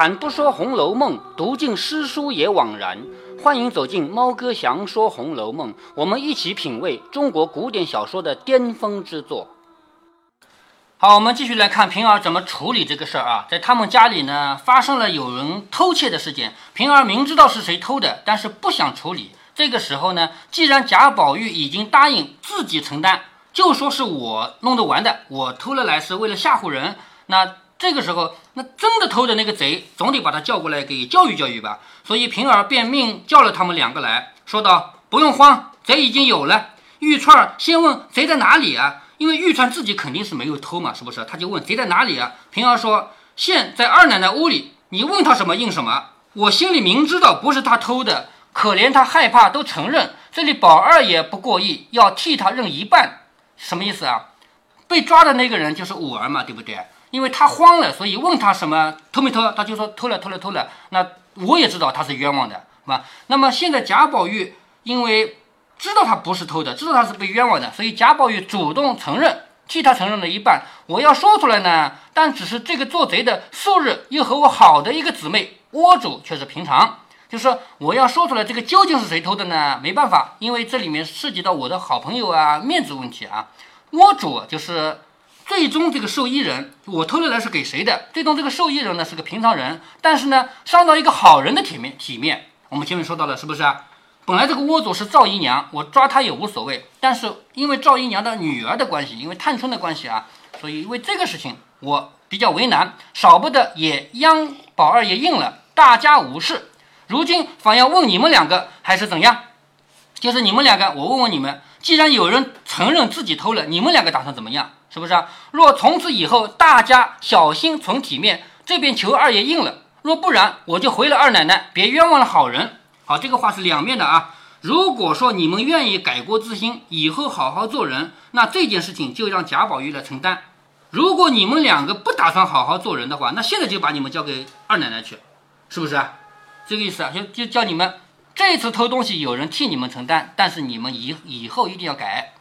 开坛不说《红楼梦》，读尽诗书也枉然。欢迎走进猫哥祥说《红楼梦》，我们一起品味中国古典小说的巅峰之作。好，我们继续来看平儿怎么处理这个事儿啊。在他们家里呢，发生了有人偷窃的事件。平儿明知道是谁偷的，但是不想处理。这个时候呢，既然贾宝玉已经答应自己承担，就说是我弄得完的，我偷了来是为了吓唬人。那这个时候，那真的偷的那个贼，总得把他叫过来给教育教育吧。所以平儿便命叫了他们两个来说道：“不用慌，贼已经有了。”玉钏先问贼在哪里啊？因为玉钏自己肯定是没有偷嘛，是不是？他就问贼在哪里啊？平儿说：“现在二奶奶屋里，你问他什么应什么。我心里明知道不是他偷的，可怜他害怕都承认。这里宝二爷不过意，要替他认一半，什么意思啊？被抓的那个人就是五儿嘛，对不对？因为他慌了，所以问他什么偷没偷，他就说偷了，偷了，偷了。那我也知道他是冤枉的，是吧？那么现在贾宝玉因为知道他不是偷的，知道他是被冤枉的，所以贾宝玉主动承认，替他承认了一半。我要说出来呢，但只是这个做贼的素日又和我好的一个姊妹窝主却是平常，就是我要说出来这个究竟是谁偷的呢？没办法，因为这里面涉及到我的好朋友啊，面子问题啊。窝主就是。最终这个受益人，我偷了来是给谁的？最终这个受益人呢是个平常人，但是呢伤到一个好人的体面体面。我们前面说到了是不是啊？本来这个窝主是赵姨娘，我抓她也无所谓，但是因为赵姨娘的女儿的关系，因为探春的关系啊，所以因为这个事情我比较为难，少不得也央宝二爷应了，大家无事。如今反要问你们两个还是怎样？就是你们两个，我问问你们，既然有人承认自己偷了，你们两个打算怎么样？是不是啊？若从此以后大家小心存体面，这边求二爷应了；若不然，我就回了二奶奶，别冤枉了好人。好，这个话是两面的啊。如果说你们愿意改过自新，以后好好做人，那这件事情就让贾宝玉来承担。如果你们两个不打算好好做人的话，那现在就把你们交给二奶奶去，是不是啊？这个意思啊，就就叫你们这次偷东西有人替你们承担，但是你们以以后一定要改。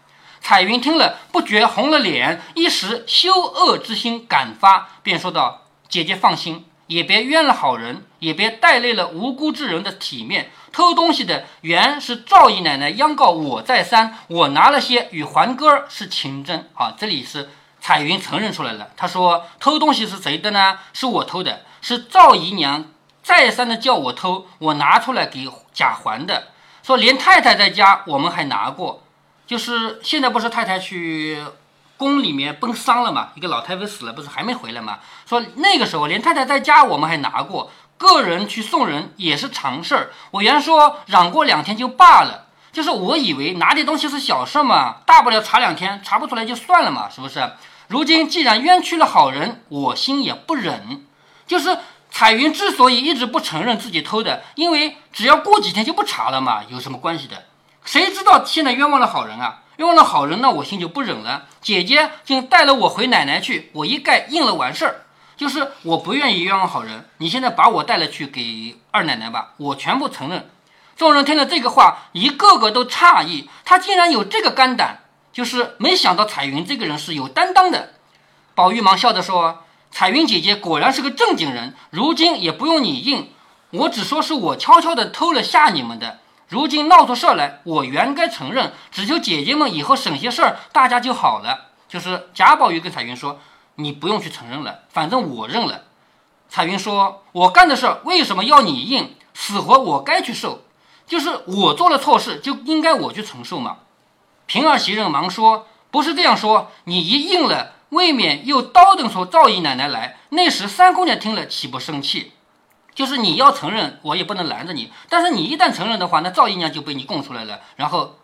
彩云听了，不觉红了脸，一时羞恶之心感发，便说道：“姐姐放心，也别冤了好人，也别带累了无辜之人的体面。偷东西的原是赵姨奶奶央告我再三，我拿了些与环哥是情真。啊，这里是彩云承认出来了。她说偷东西是谁的呢？是我偷的，是赵姨娘再三的叫我偷，我拿出来给贾环的。说连太太在家，我们还拿过。”就是现在不是太太去宫里面奔丧了嘛？一个老太妃死了，不是还没回来吗？说那个时候连太太在家，我们还拿过个人去送人也是常事儿。我原说嚷过两天就罢了，就是我以为拿点东西是小事嘛，大不了查两天，查不出来就算了嘛，是不是？如今既然冤屈了好人，我心也不忍。就是彩云之所以一直不承认自己偷的，因为只要过几天就不查了嘛，有什么关系的？谁知道现在冤枉了好人啊？冤枉了好人，那我心就不忍了。姐姐竟带了我回奶奶去，我一概应了完事儿。就是我不愿意冤枉好人，你现在把我带了去给二奶奶吧，我全部承认。众人听了这个话，一个个都诧异，他竟然有这个肝胆，就是没想到彩云这个人是有担当的。宝玉忙笑着说：“彩云姐姐果然是个正经人，如今也不用你应，我只说是我悄悄的偷了吓你们的。”如今闹出事儿来，我原该承认，只求姐姐们以后省些事儿，大家就好了。就是贾宝玉跟彩云说：“你不用去承认了，反正我认了。”彩云说：“我干的事儿为什么要你应？死活我该去受，就是我做了错事，就应该我去承受嘛。”平儿袭人忙说：“不是这样说，你一应了，未免又叨等出赵姨奶奶来。那时三姑娘听了，岂不生气？”就是你要承认，我也不能拦着你。但是你一旦承认的话，那赵姨娘就被你供出来了，然后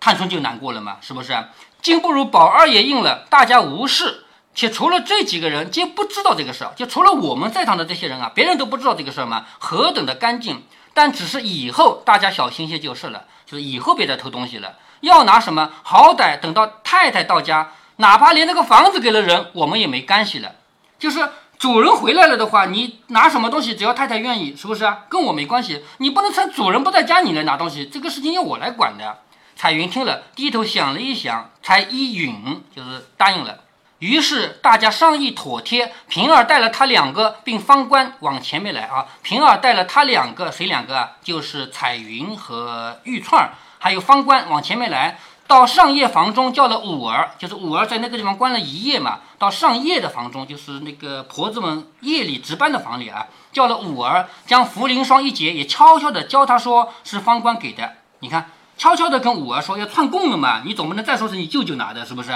探春就难过了嘛，是不是？今不如宝二爷应了，大家无事。且除了这几个人，皆不知道这个事儿。就除了我们在场的这些人啊，别人都不知道这个事儿吗？何等的干净！但只是以后大家小心些就是了，就是以后别再偷东西了。要拿什么，好歹等到太太到家，哪怕连那个房子给了人，我们也没干系了。就是。主人回来了的话，你拿什么东西，只要太太愿意，是不是啊？跟我没关系。你不能趁主人不在家，你来拿东西，这个事情要我来管的。彩云听了，低头想了一想，才一允，就是答应了。于是大家商议妥帖，平儿带了他两个，并方官往前面来啊。平儿带了他两个，谁两个啊？就是彩云和玉串儿，还有方官往前面来。到上夜房中叫了五儿，就是五儿在那个地方关了一夜嘛。到上夜的房中，就是那个婆子们夜里值班的房里啊，叫了五儿，将茯苓霜一结，也悄悄的教他说是方官给的。你看，悄悄的跟五儿说要串供了嘛，你总不能再说是你舅舅拿的，是不是？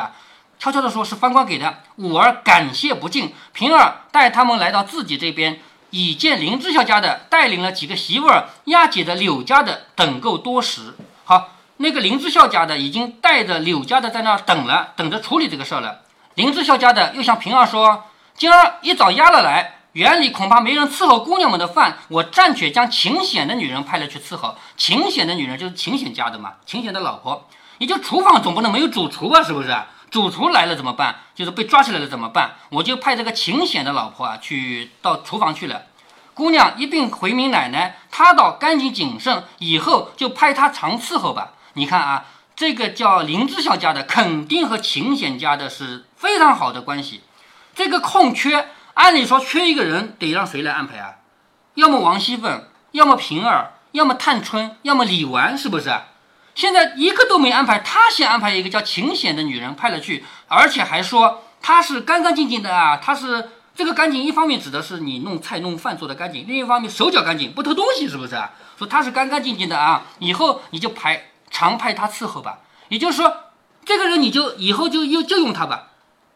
悄悄的说是方官给的。五儿感谢不尽。平儿带他们来到自己这边，已见林知孝家的带领了几个媳妇儿押解着柳家的等够多时。好。那个林之孝家的已经带着柳家的在那等了，等着处理这个事儿了。林之孝家的又向平儿说：“今儿一早押了来，园里恐怕没人伺候姑娘们的饭，我暂且将秦显的女人派了去伺候。秦显的女人就是秦显家的嘛，秦显的老婆。你就厨房总不能没有主厨吧？是不是？主厨来了怎么办？就是被抓起来了怎么办？我就派这个秦显的老婆啊，去到厨房去了。姑娘一并回明奶奶，她倒干净谨慎，以后就派她常伺候吧。”你看啊，这个叫林之孝家的，肯定和秦显家的是非常好的关系。这个空缺，按理说缺一个人，得让谁来安排啊？要么王熙凤，要么平儿，要么探春，要么李纨，是不是？现在一个都没安排，他先安排一个叫秦显的女人派了去，而且还说她是干干净净的啊。她是这个干净，一方面指的是你弄菜弄饭做的干净，另一方面手脚干净，不偷东西，是不是？说她是干干净净的啊，以后你就排。常派他伺候吧，也就是说，这个人你就以后就又就用他吧，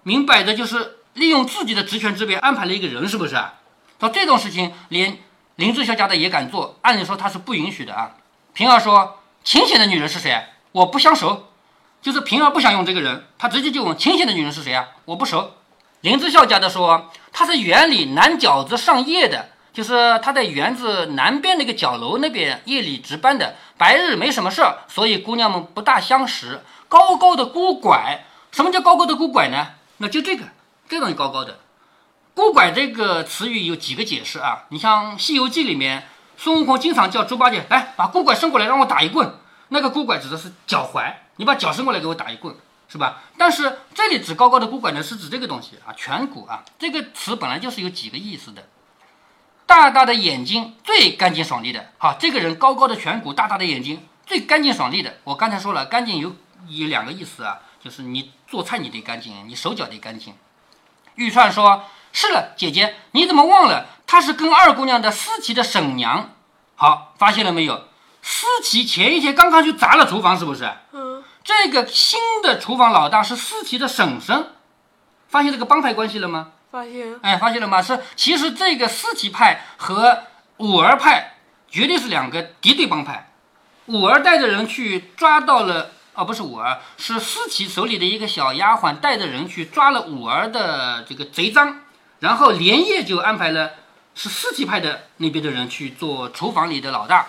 明摆着就是利用自己的职权之便安排了一个人，是不是啊？说这种事情连林志孝家的也敢做，按理说他是不允许的啊。平儿说：“秦显的女人是谁？我不相熟。”就是平儿不想用这个人，他直接就问秦显的女人是谁啊？我不熟。林志孝家的说：“他是园里南角子上夜的。”就是他在园子南边那个角楼那边夜里值班的，白日没什么事儿，所以姑娘们不大相识。高高的孤拐，什么叫高高的孤拐呢？那就这个，这东西高高的。孤拐这个词语有几个解释啊？你像《西游记》里面，孙悟空经常叫猪八戒来把孤拐伸过来让我打一棍，那个孤拐指的是脚踝，你把脚伸过来给我打一棍，是吧？但是这里指高高的孤拐呢，是指这个东西啊，颧骨啊，这个词本来就是有几个意思的。大大的眼睛最干净爽利的，好，这个人高高的颧骨，大大的眼睛最干净爽利的。我刚才说了，干净有有两个意思啊，就是你做菜你得干净，你手脚得干净。玉串说：“是了，姐姐，你怎么忘了？她是跟二姑娘的思琪的婶娘。好，发现了没有？思琪前一天刚刚去砸了厨房，是不是？嗯。这个新的厨房老大是思琪的婶婶，发现这个帮派关系了吗？”发现，哎，发现了吗？是，其实这个思琪派和五儿派绝对是两个敌对帮派。五儿带着人去抓到了，哦，不是五儿，是思琪手里的一个小丫鬟带着人去抓了五儿的这个贼赃，然后连夜就安排了是思琪派的那边的人去做厨房里的老大。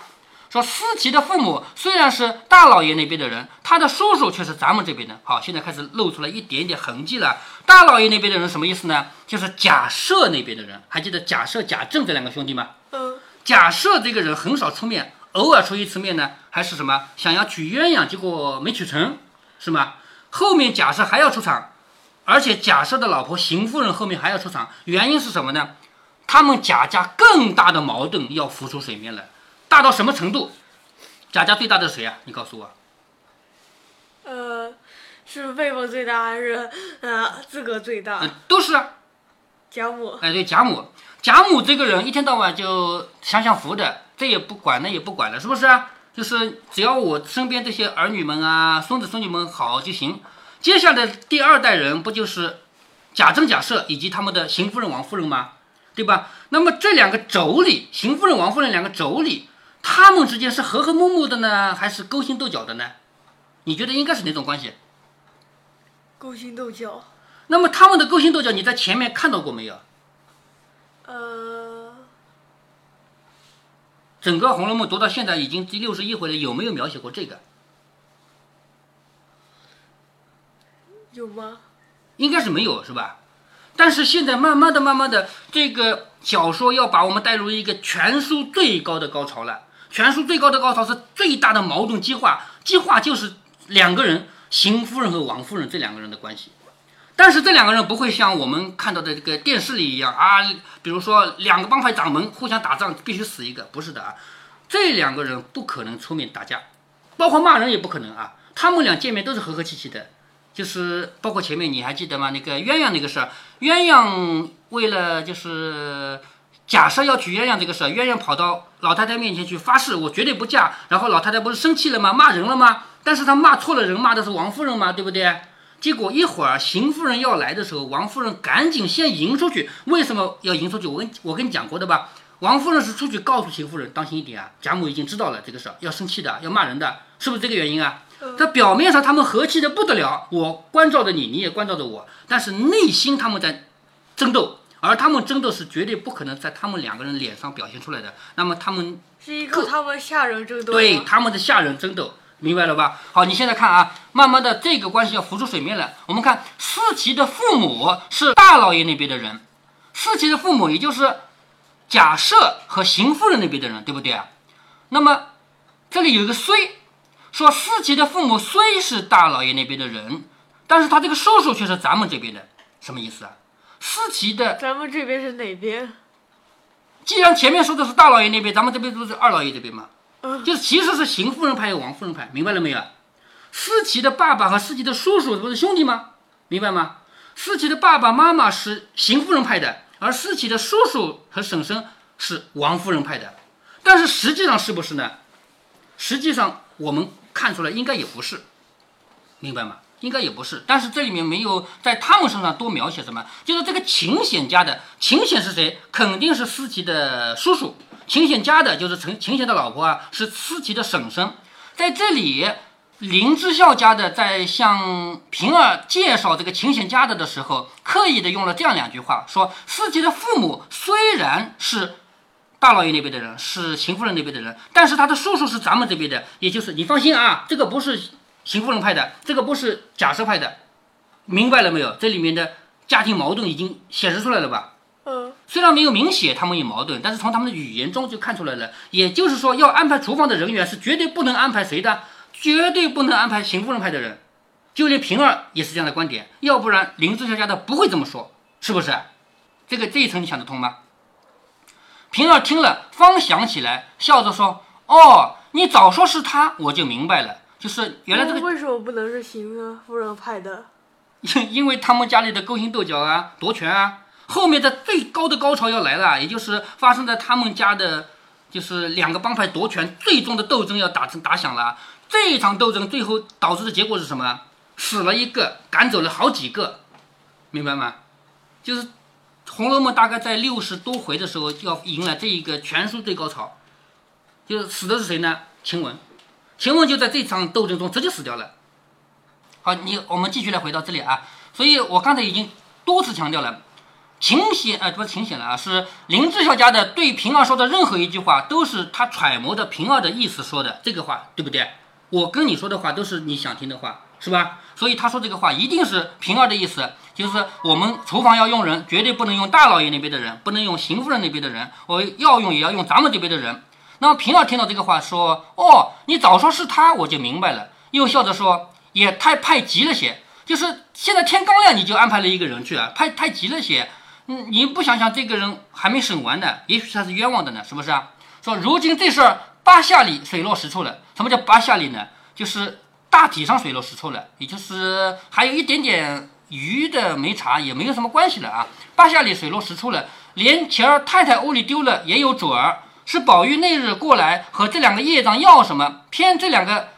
说思琪的父母虽然是大老爷那边的人，他的叔叔却是咱们这边的。好，现在开始露出了一点点痕迹了。大老爷那边的人什么意思呢？就是贾赦那边的人。还记得贾赦、贾政这两个兄弟吗？嗯。贾赦这个人很少出面，偶尔出一次面呢，还是什么想要娶鸳鸯，结果没娶成，是吗？后面贾赦还要出场，而且贾赦的老婆邢夫人后面还要出场，原因是什么呢？他们贾家更大的矛盾要浮出水面了。大到什么程度？贾家最大的是谁啊？你告诉我。呃，是辈分最大还是呃资格最大？都是啊。贾母。哎，对，贾母。贾母这个人一天到晚就享享福的，这也不管，那也不管了，是不是啊？就是只要我身边这些儿女们啊、孙子孙女们好就行。接下来第二代人不就是贾政、贾赦以及他们的邢夫人、王夫人吗？对吧？那么这两个妯娌，邢夫人、王夫人两个妯娌。他们之间是和和睦睦的呢，还是勾心斗角的呢？你觉得应该是哪种关系？勾心斗角。那么他们的勾心斗角，你在前面看到过没有？呃，整个《红楼梦》读到现在已经第六十一回了，有没有描写过这个？有吗？应该是没有，是吧？但是现在慢慢的、慢慢的，这个小说要把我们带入一个全书最高的高潮了。全书最高的高潮是最大的矛盾激化，激化就是两个人，邢夫人和王夫人这两个人的关系。但是这两个人不会像我们看到的这个电视里一样啊，比如说两个帮派掌门互相打仗，必须死一个，不是的啊。这两个人不可能出面打架，包括骂人也不可能啊。他们俩见面都是和和气气的，就是包括前面你还记得吗？那个鸳鸯那个事儿，鸳鸯为了就是假设要娶鸳鸯这个事儿，鸳鸯跑到老太太面前去发誓，我绝对不嫁。然后老太太不是生气了吗？骂人了吗？但是她骂错了人，骂的是王夫人嘛，对不对？结果一会儿邢夫人要来的时候，王夫人赶紧先迎出去。为什么要迎出去？我跟我跟你讲过的吧。王夫人是出去告诉邢夫人当心一点啊，贾母已经知道了这个事儿，要生气的，要骂人的，是不是这个原因啊？在表面上他们和气的不得了，我关照着你，你也关照着我，但是内心他们在争斗，而他们争斗是绝对不可能在他们两个人脸上表现出来的。那么他们是一个他们下人争斗，对他们的下人争斗，明白了吧？好，你现在看啊，慢慢的这个关系要浮出水面了。我们看思琪的父母是大老爷那边的人，思琪的父母也就是。贾赦和邢夫人那边的人，对不对啊？那么这里有一个虽，说思琪的父母虽是大老爷那边的人，但是他这个叔叔却是咱们这边的，什么意思啊？思琪的咱们这边是哪边？既然前面说的是大老爷那边，咱们这边不是二老爷这边吗？嗯，就是其实是邢夫人派和王夫人派，明白了没有？思琪的爸爸和思琪的叔叔不是兄弟吗？明白吗？思琪的爸爸妈妈是邢夫人派的。而思琪的叔叔和婶婶是王夫人派的，但是实际上是不是呢？实际上我们看出来应该也不是，明白吗？应该也不是。但是这里面没有在他们身上多描写什么，就是这个秦显家的秦显是谁？肯定是思琪的叔叔。秦显家的就是陈秦显的老婆啊，是思琪的婶婶。在这里。林之孝家的在向平儿介绍这个秦显家的的时候，刻意的用了这样两句话，说思琪的父母虽然是大老爷那边的人，是邢夫人那边的人，但是他的叔叔是咱们这边的，也就是你放心啊，这个不是邢夫人派的，这个不是贾赦派的，明白了没有？这里面的家庭矛盾已经显示出来了吧？嗯，虽然没有明写他们有矛盾，但是从他们的语言中就看出来了。也就是说，要安排厨房的人员是绝对不能安排谁的。绝对不能安排邢夫人派的人，就连平儿也是这样的观点，要不然林志孝家的不会这么说，是不是？这个这一层你想得通吗？平儿听了，方想起来，笑着说：“哦，你早说是他，我就明白了。就是原来这个为什么不能是邢夫人派的？因因为他们家里的勾心斗角啊，夺权啊，后面的最高的高潮要来了，也就是发生在他们家的，就是两个帮派夺权，最终的斗争要打成打响了。”这一场斗争最后导致的结果是什么？死了一个，赶走了好几个，明白吗？就是《红楼梦》大概在六十多回的时候就要迎来这一个全书最高潮，就是死的是谁呢？晴雯，晴雯就在这场斗争中直接死掉了。好，你我们继续来回到这里啊。所以我刚才已经多次强调了，秦显呃不是秦显了啊，是林志孝家的对平儿说的任何一句话，都是他揣摩的平儿的意思说的这个话，对不对？我跟你说的话都是你想听的话，是吧？所以他说这个话一定是平儿的意思，就是我们厨房要用人，绝对不能用大老爷那边的人，不能用邢夫人那边的人，我要用也要用咱们这边的人。那么平儿听到这个话说：“哦，你早说是他，我就明白了。”又笑着说：“也太派急了些，就是现在天刚亮你就安排了一个人去啊，派太急了些。嗯，你不想想这个人还没审完呢，也许他是冤枉的呢，是不是啊？说如今这事儿。”八下里水落石出了。什么叫八下里呢？就是大体上水落石出了，也就是还有一点点鱼的没查，也没有什么关系了啊。八下里水落石出了，连前儿太太屋里丢了也有准儿。是宝玉那日过来和这两个业障要什么？偏这两个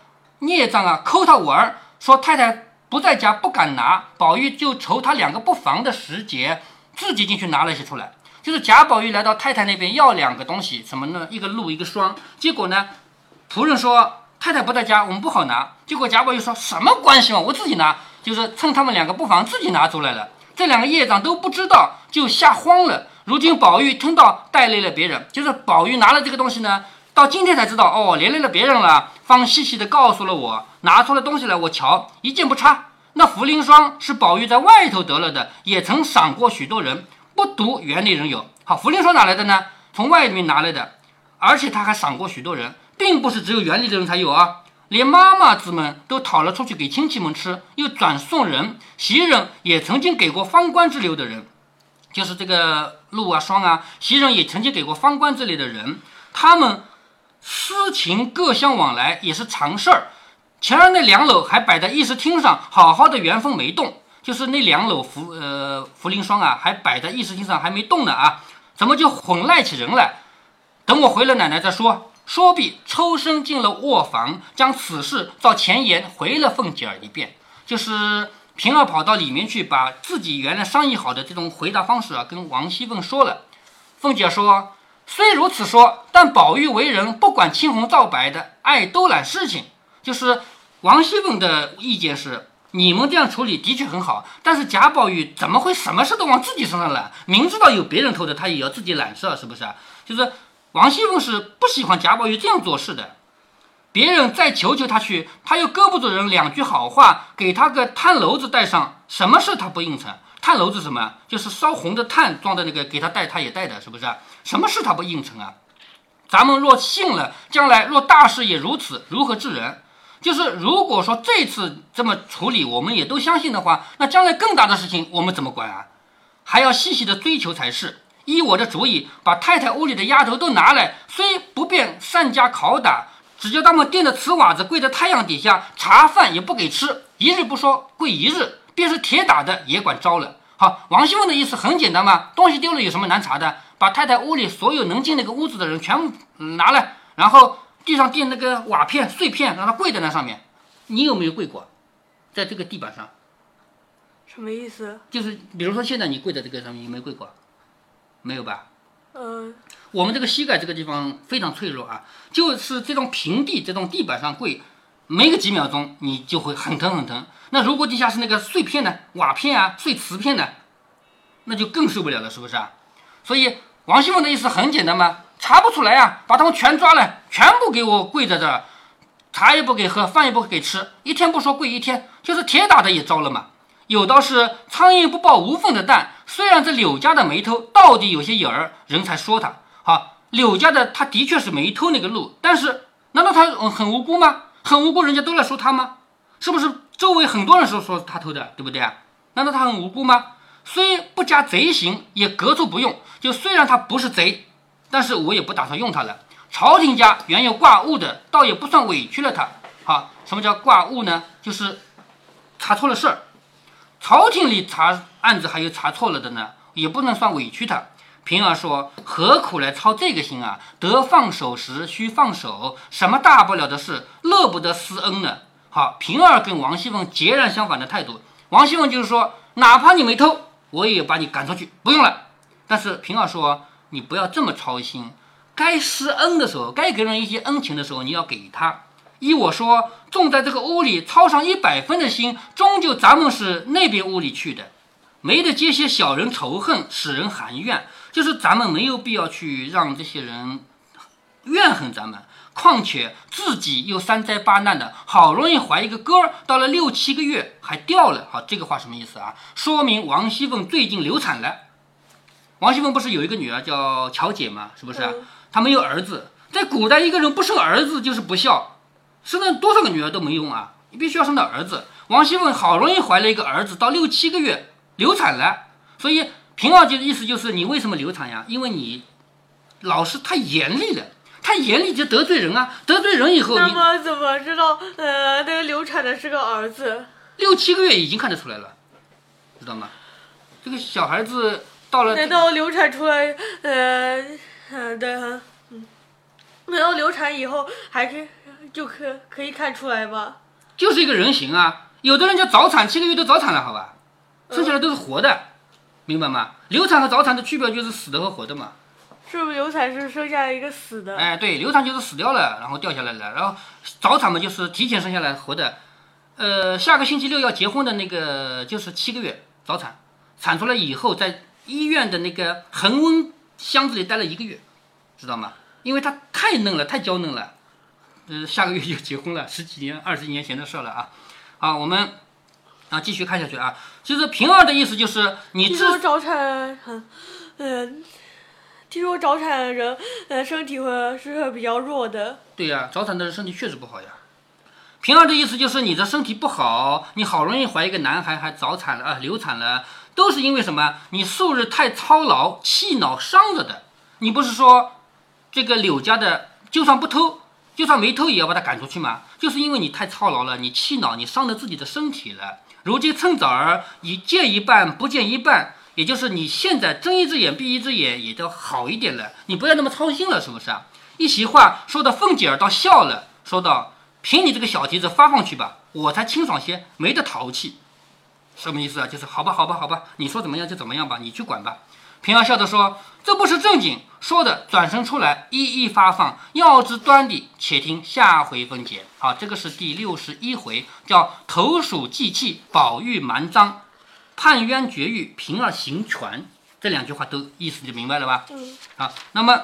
孽障啊，抠他玩儿，说太太不在家不敢拿，宝玉就愁他两个不防的时节，自己进去拿了一些出来。就是贾宝玉来到太太那边要两个东西，什么呢？一个鹿，一个霜。结果呢，仆人说太太不在家，我们不好拿。结果贾宝玉说什么关系嘛，我自己拿。就是趁他们两个不防，自己拿出来了。这两个业障都不知道，就吓慌了。如今宝玉听到带累了别人，就是宝玉拿了这个东西呢，到今天才知道哦，连累了别人了。方细细的告诉了我，拿出了东西来，我瞧一件不差。那茯苓霜是宝玉在外头得了的，也曾赏过许多人。不独园里人有，好茯苓霜哪来的呢？从外面拿来的，而且他还赏过许多人，并不是只有园里的人才有啊。连妈妈子们都讨了出去给亲戚们吃，又转送人。袭人也曾经给过方官之流的人，就是这个陆啊、双啊，袭人也曾经给过方官之类的人，他们私情各相往来也是常事儿。前儿那两篓还摆在议事厅上，好好的原封没动，就是那两篓茯呃茯苓霜啊，还摆在议事厅上还没动呢啊，怎么就混赖起人来？等我回了奶奶再说。说毕，抽身进了卧房，将此事照前言回了凤姐儿一遍。就是平儿跑到里面去，把自己原来商议好的这种回答方式啊，跟王熙凤说了。凤姐说：“虽如此说，但宝玉为人不管青红皂白的，爱兜揽事情。就是王熙凤的意见是，你们这样处理的确很好，但是贾宝玉怎么会什么事都往自己身上揽？明知道有别人偷的，他也要自己揽事，是不是？就是。”王熙凤是不喜欢贾宝玉这样做事的，别人再求求他去，他又搁不住人两句好话，给他个炭篓子带上，什么事他不应承？炭篓子什么？就是烧红的炭装的那个，给他带，他也带的，是不是？什么事他不应承啊？咱们若信了，将来若大事也如此，如何治人？就是如果说这次这么处理，我们也都相信的话，那将来更大的事情我们怎么管啊？还要细细的追求才是。依我的主意，把太太屋里的丫头都拿来，虽不便善加拷打，只叫他们垫着瓷瓦子跪在太阳底下，茶饭也不给吃，一日不说跪一日，便是铁打的也管招了。好，王熙凤的意思很简单嘛，东西丢了有什么难查的？把太太屋里所有能进那个屋子的人全部拿来，然后地上垫那个瓦片碎片，让他跪在那上面。你有没有跪过？在这个地板上？什么意思？就是比如说现在你跪在这个上面，有没有跪过？没有吧？嗯，我们这个膝盖这个地方非常脆弱啊，就是这种平地、这种地板上跪，没个几秒钟你就会很疼很疼。那如果地下是那个碎片呢，瓦片啊、碎瓷片呢，那就更受不了了，是不是啊？所以王熙凤的意思很简单嘛，查不出来啊，把他们全抓来，全部给我跪在这儿，茶也不给喝，饭也不给吃，一天不说跪一天，就是铁打的也招了嘛。有道是苍蝇不抱无缝的蛋。虽然这柳家的没偷，到底有些影儿，人才说他好。柳家的他的确是没偷那个鹿，但是难道他很无辜吗？很无辜，人家都来说他吗？是不是周围很多人说说他偷的，对不对啊？难道他很无辜吗？虽不加贼刑，也格处不用。就虽然他不是贼，但是我也不打算用他了。朝廷家原有挂物的，倒也不算委屈了他。好，什么叫挂物呢？就是查错了事儿。朝廷里查案子还有查错了的呢，也不能算委屈他。平儿说：“何苦来操这个心啊？得放手时须放手，什么大不了的事，乐不得私恩呢？”好，平儿跟王熙凤截然相反的态度。王熙凤就是说，哪怕你没偷，我也把你赶出去，不用了。但是平儿说：“你不要这么操心，该施恩的时候，该给人一些恩情的时候，你要给他。”依我说，种在这个屋里操上一百分的心，终究咱们是那边屋里去的，没得这些小人仇恨，使人含怨。就是咱们没有必要去让这些人怨恨咱们。况且自己又三灾八难的，好容易怀一个哥儿，到了六七个月还掉了。好，这个话什么意思啊？说明王熙凤最近流产了。王熙凤不是有一个女儿叫巧姐吗？是不是？她没有儿子，在古代一个人不生儿子就是不孝。生了多少个女儿都没用啊！你必须要生到儿子。王熙凤好容易怀了一个儿子，到六七个月流产了。所以平儿姐的意思就是：你为什么流产呀？因为你老师太严厉了，太严厉就得罪人啊！得罪人以后，那么怎么知道呃那个流产的是个儿子？六七个月已经看得出来了，知道吗？这个小孩子到了……难道流产出来呃呃的嗯，难道流产以后还是？就可可以看出来吗？就是一个人形啊！有的人家早产，七个月都早产了，好吧？生下来都是活的，明白吗？流产和早产的区别就是死的和活的嘛。是不是流产是生下来一个死的？哎，对，流产就是死掉了，然后掉下来了，然后早产嘛就是提前生下来活的。呃，下个星期六要结婚的那个就是七个月早产，产出来以后在医院的那个恒温箱子里待了一个月，知道吗？因为它太嫩了，太娇嫩了。呃，下个月就结婚了，十几年、二十年前的事了啊！好，我们啊继续看下去啊。其实平儿的意思就是，你听说早产，嗯，听说早产的人，呃，身体会是比较弱的。对呀，早产的人身体确实不好呀。平儿的意思就是你的身体不好，你好容易怀一个男孩还早产了啊，流产了，都是因为什么？你素日太操劳，气恼伤着的。你不是说这个柳家的就算不偷，就算没偷也要把他赶出去吗？就是因为你太操劳了，你气恼，你伤了自己的身体了。如今趁早儿，你见一半不见一半，也就是你现在睁一只眼闭一只眼也都好一点了，你不要那么操心了，是不是啊？一席话说的凤姐儿倒笑了，说道。凭你这个小蹄子发放去吧，我才清爽些，没得淘气。什么意思啊？就是好吧，好吧，好吧，你说怎么样就怎么样吧，你去管吧。平儿笑着说：“这不是正经。”说的转身出来，一一发放。要知端底，且听下回分解。好，这个是第六十一回，叫投鼠忌器，宝玉瞒赃，判冤绝狱，平儿行权。这两句话都意思就明白了吧？嗯。好，那么。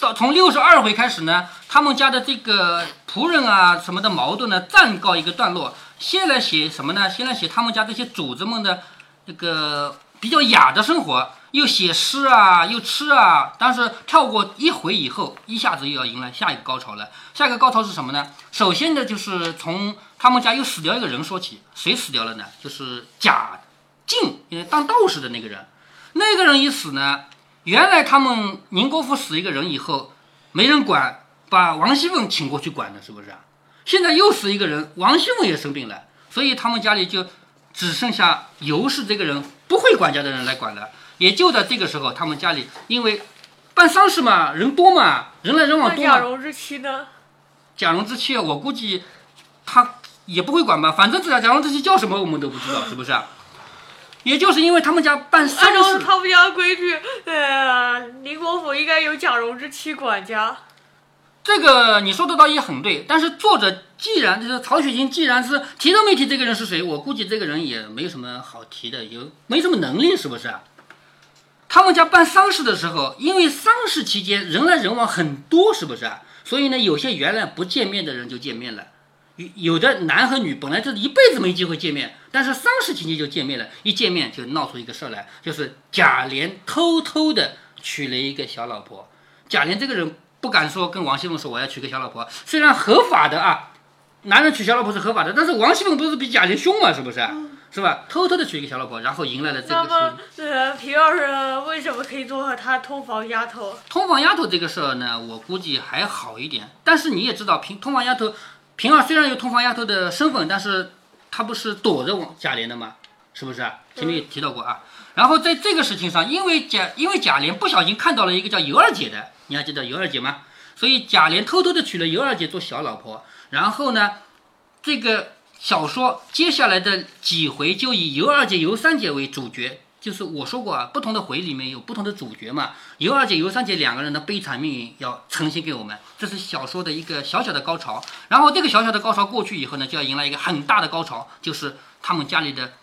到从六十二回开始呢，他们家的这个仆人啊什么的矛盾呢暂告一个段落。先来写什么呢？先来写他们家这些主子们的这个比较雅的生活，又写诗啊，又吃啊。但是跳过一回以后，一下子又要迎来下一个高潮了。下一个高潮是什么呢？首先呢，就是从他们家又死掉一个人说起。谁死掉了呢？就是贾静，当道士的那个人。那个人一死呢。原来他们宁国府死一个人以后，没人管，把王熙凤请过去管的，是不是啊？现在又死一个人，王熙凤也生病了，所以他们家里就只剩下尤氏这个人不会管家的人来管的。也就在这个时候，他们家里因为办丧事嘛，人多嘛，人来人往多嘛。贾蓉之妻呢？贾蓉之妻，我估计他也不会管吧，反正这贾蓉之妻叫什么我们都不知道，是不是啊？也就是因为他们家办丧事，按照他们家规矩，呃，宁国府应该有贾蓉之妻管家。这个你说的倒也很对，但是作者既然就是曹雪芹，既然是提都没提这个人是谁，我估计这个人也没什么好提的，有没什么能力，是不是啊？他们家办丧事的时候，因为丧事期间人来人往很多，是不是啊？所以呢，有些原来不见面的人就见面了。有有的男和女本来就是一辈子没机会见面，但是丧事期间就见面了，一见面就闹出一个事儿来，就是贾琏偷偷的娶了一个小老婆。贾琏这个人不敢说跟王熙凤说我要娶个小老婆，虽然合法的啊，男人娶小老婆是合法的，但是王熙凤不是比贾琏凶嘛，是不是？是吧？偷偷的娶一个小老婆，然后迎来了这个。那么，呃，平儿为什么可以做和他通房丫头？通房丫头这个事儿呢，我估计还好一点，但是你也知道，平通房丫头。平儿虽然有通房丫头的身份，但是她不是躲着王贾琏的吗？是不是？前面也提到过啊。然后在这个事情上，因为贾因为贾琏不小心看到了一个叫尤二姐的，你还记得尤二姐吗？所以贾琏偷偷的娶了尤二姐做小老婆。然后呢，这个小说接下来的几回就以尤二姐、尤三姐为主角。就是我说过啊，不同的回里面有不同的主角嘛。尤二姐、尤三姐两个人的悲惨命运要呈现给我们，这是小说的一个小小的高潮。然后这个小小的高潮过去以后呢，就要迎来一个很大的高潮，就是他们家里的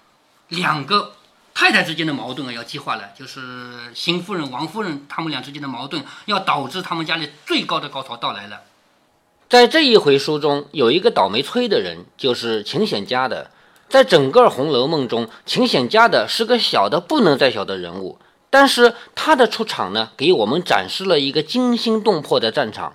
两个太太之间的矛盾啊要激化了，就是邢夫人、王夫人他们俩之间的矛盾，要导致他们家里最高的高潮到来了。在这一回书中，有一个倒霉催的人，就是秦显家的。在整个《红楼梦》中，秦显家的是个小的不能再小的人物，但是他的出场呢，给我们展示了一个惊心动魄的战场。《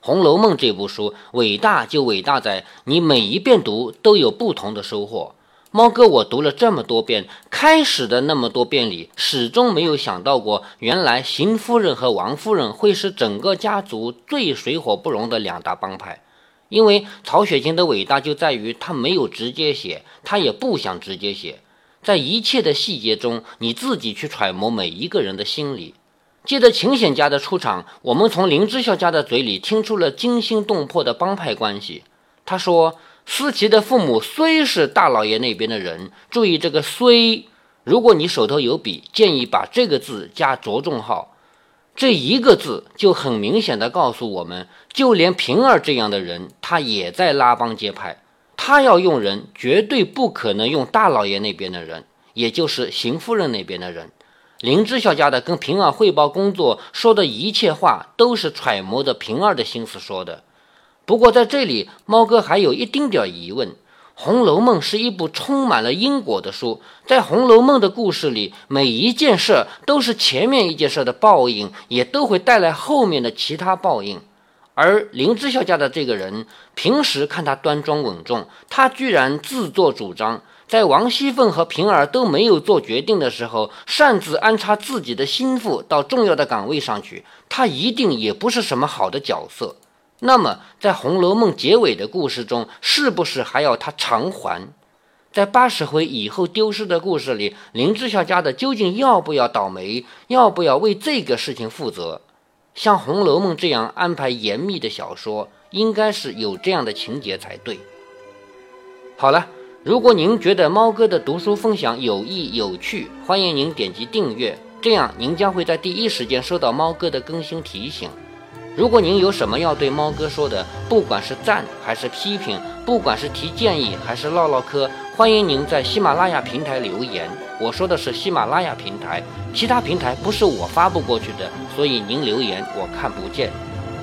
红楼梦》这部书伟大就伟大在你每一遍读都有不同的收获。猫哥，我读了这么多遍，开始的那么多遍里，始终没有想到过，原来邢夫人和王夫人会是整个家族最水火不容的两大帮派。因为曹雪芹的伟大就在于他没有直接写，他也不想直接写，在一切的细节中，你自己去揣摩每一个人的心理。借着秦显家的出场，我们从林之孝家的嘴里听出了惊心动魄的帮派关系。他说：“思琪的父母虽是大老爷那边的人，注意这个‘虽’，如果你手头有笔，建议把这个字加着重号。”这一个字就很明显的告诉我们，就连平儿这样的人，他也在拉帮结派。他要用人，绝对不可能用大老爷那边的人，也就是邢夫人那边的人。林之孝家的跟平儿汇报工作，说的一切话都是揣摩着平儿的心思说的。不过在这里，猫哥还有一丁点疑问。《红楼梦》是一部充满了因果的书，在《红楼梦》的故事里，每一件事都是前面一件事的报应，也都会带来后面的其他报应。而林之孝家的这个人，平时看他端庄稳重，他居然自作主张，在王熙凤和平儿都没有做决定的时候，擅自安插自己的心腹到重要的岗位上去，他一定也不是什么好的角色。那么，在《红楼梦》结尾的故事中，是不是还要他偿还？在八十回以后丢失的故事里，林之孝家的究竟要不要倒霉，要不要为这个事情负责？像《红楼梦》这样安排严密的小说，应该是有这样的情节才对。好了，如果您觉得猫哥的读书分享有益有趣，欢迎您点击订阅，这样您将会在第一时间收到猫哥的更新提醒。如果您有什么要对猫哥说的，不管是赞还是批评，不管是提建议还是唠唠嗑，欢迎您在喜马拉雅平台留言。我说的是喜马拉雅平台，其他平台不是我发布过去的，所以您留言我看不见。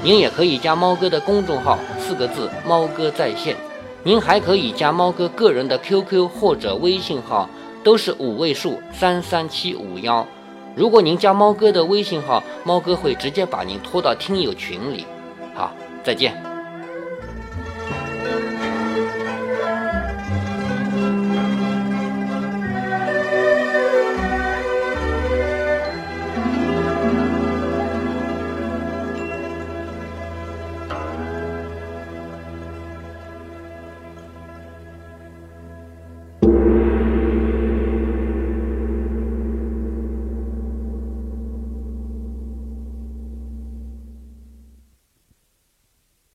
您也可以加猫哥的公众号，四个字“猫哥在线”。您还可以加猫哥个人的 QQ 或者微信号，都是五位数三三七五幺。如果您加猫哥的微信号，猫哥会直接把您拖到听友群里。好，再见。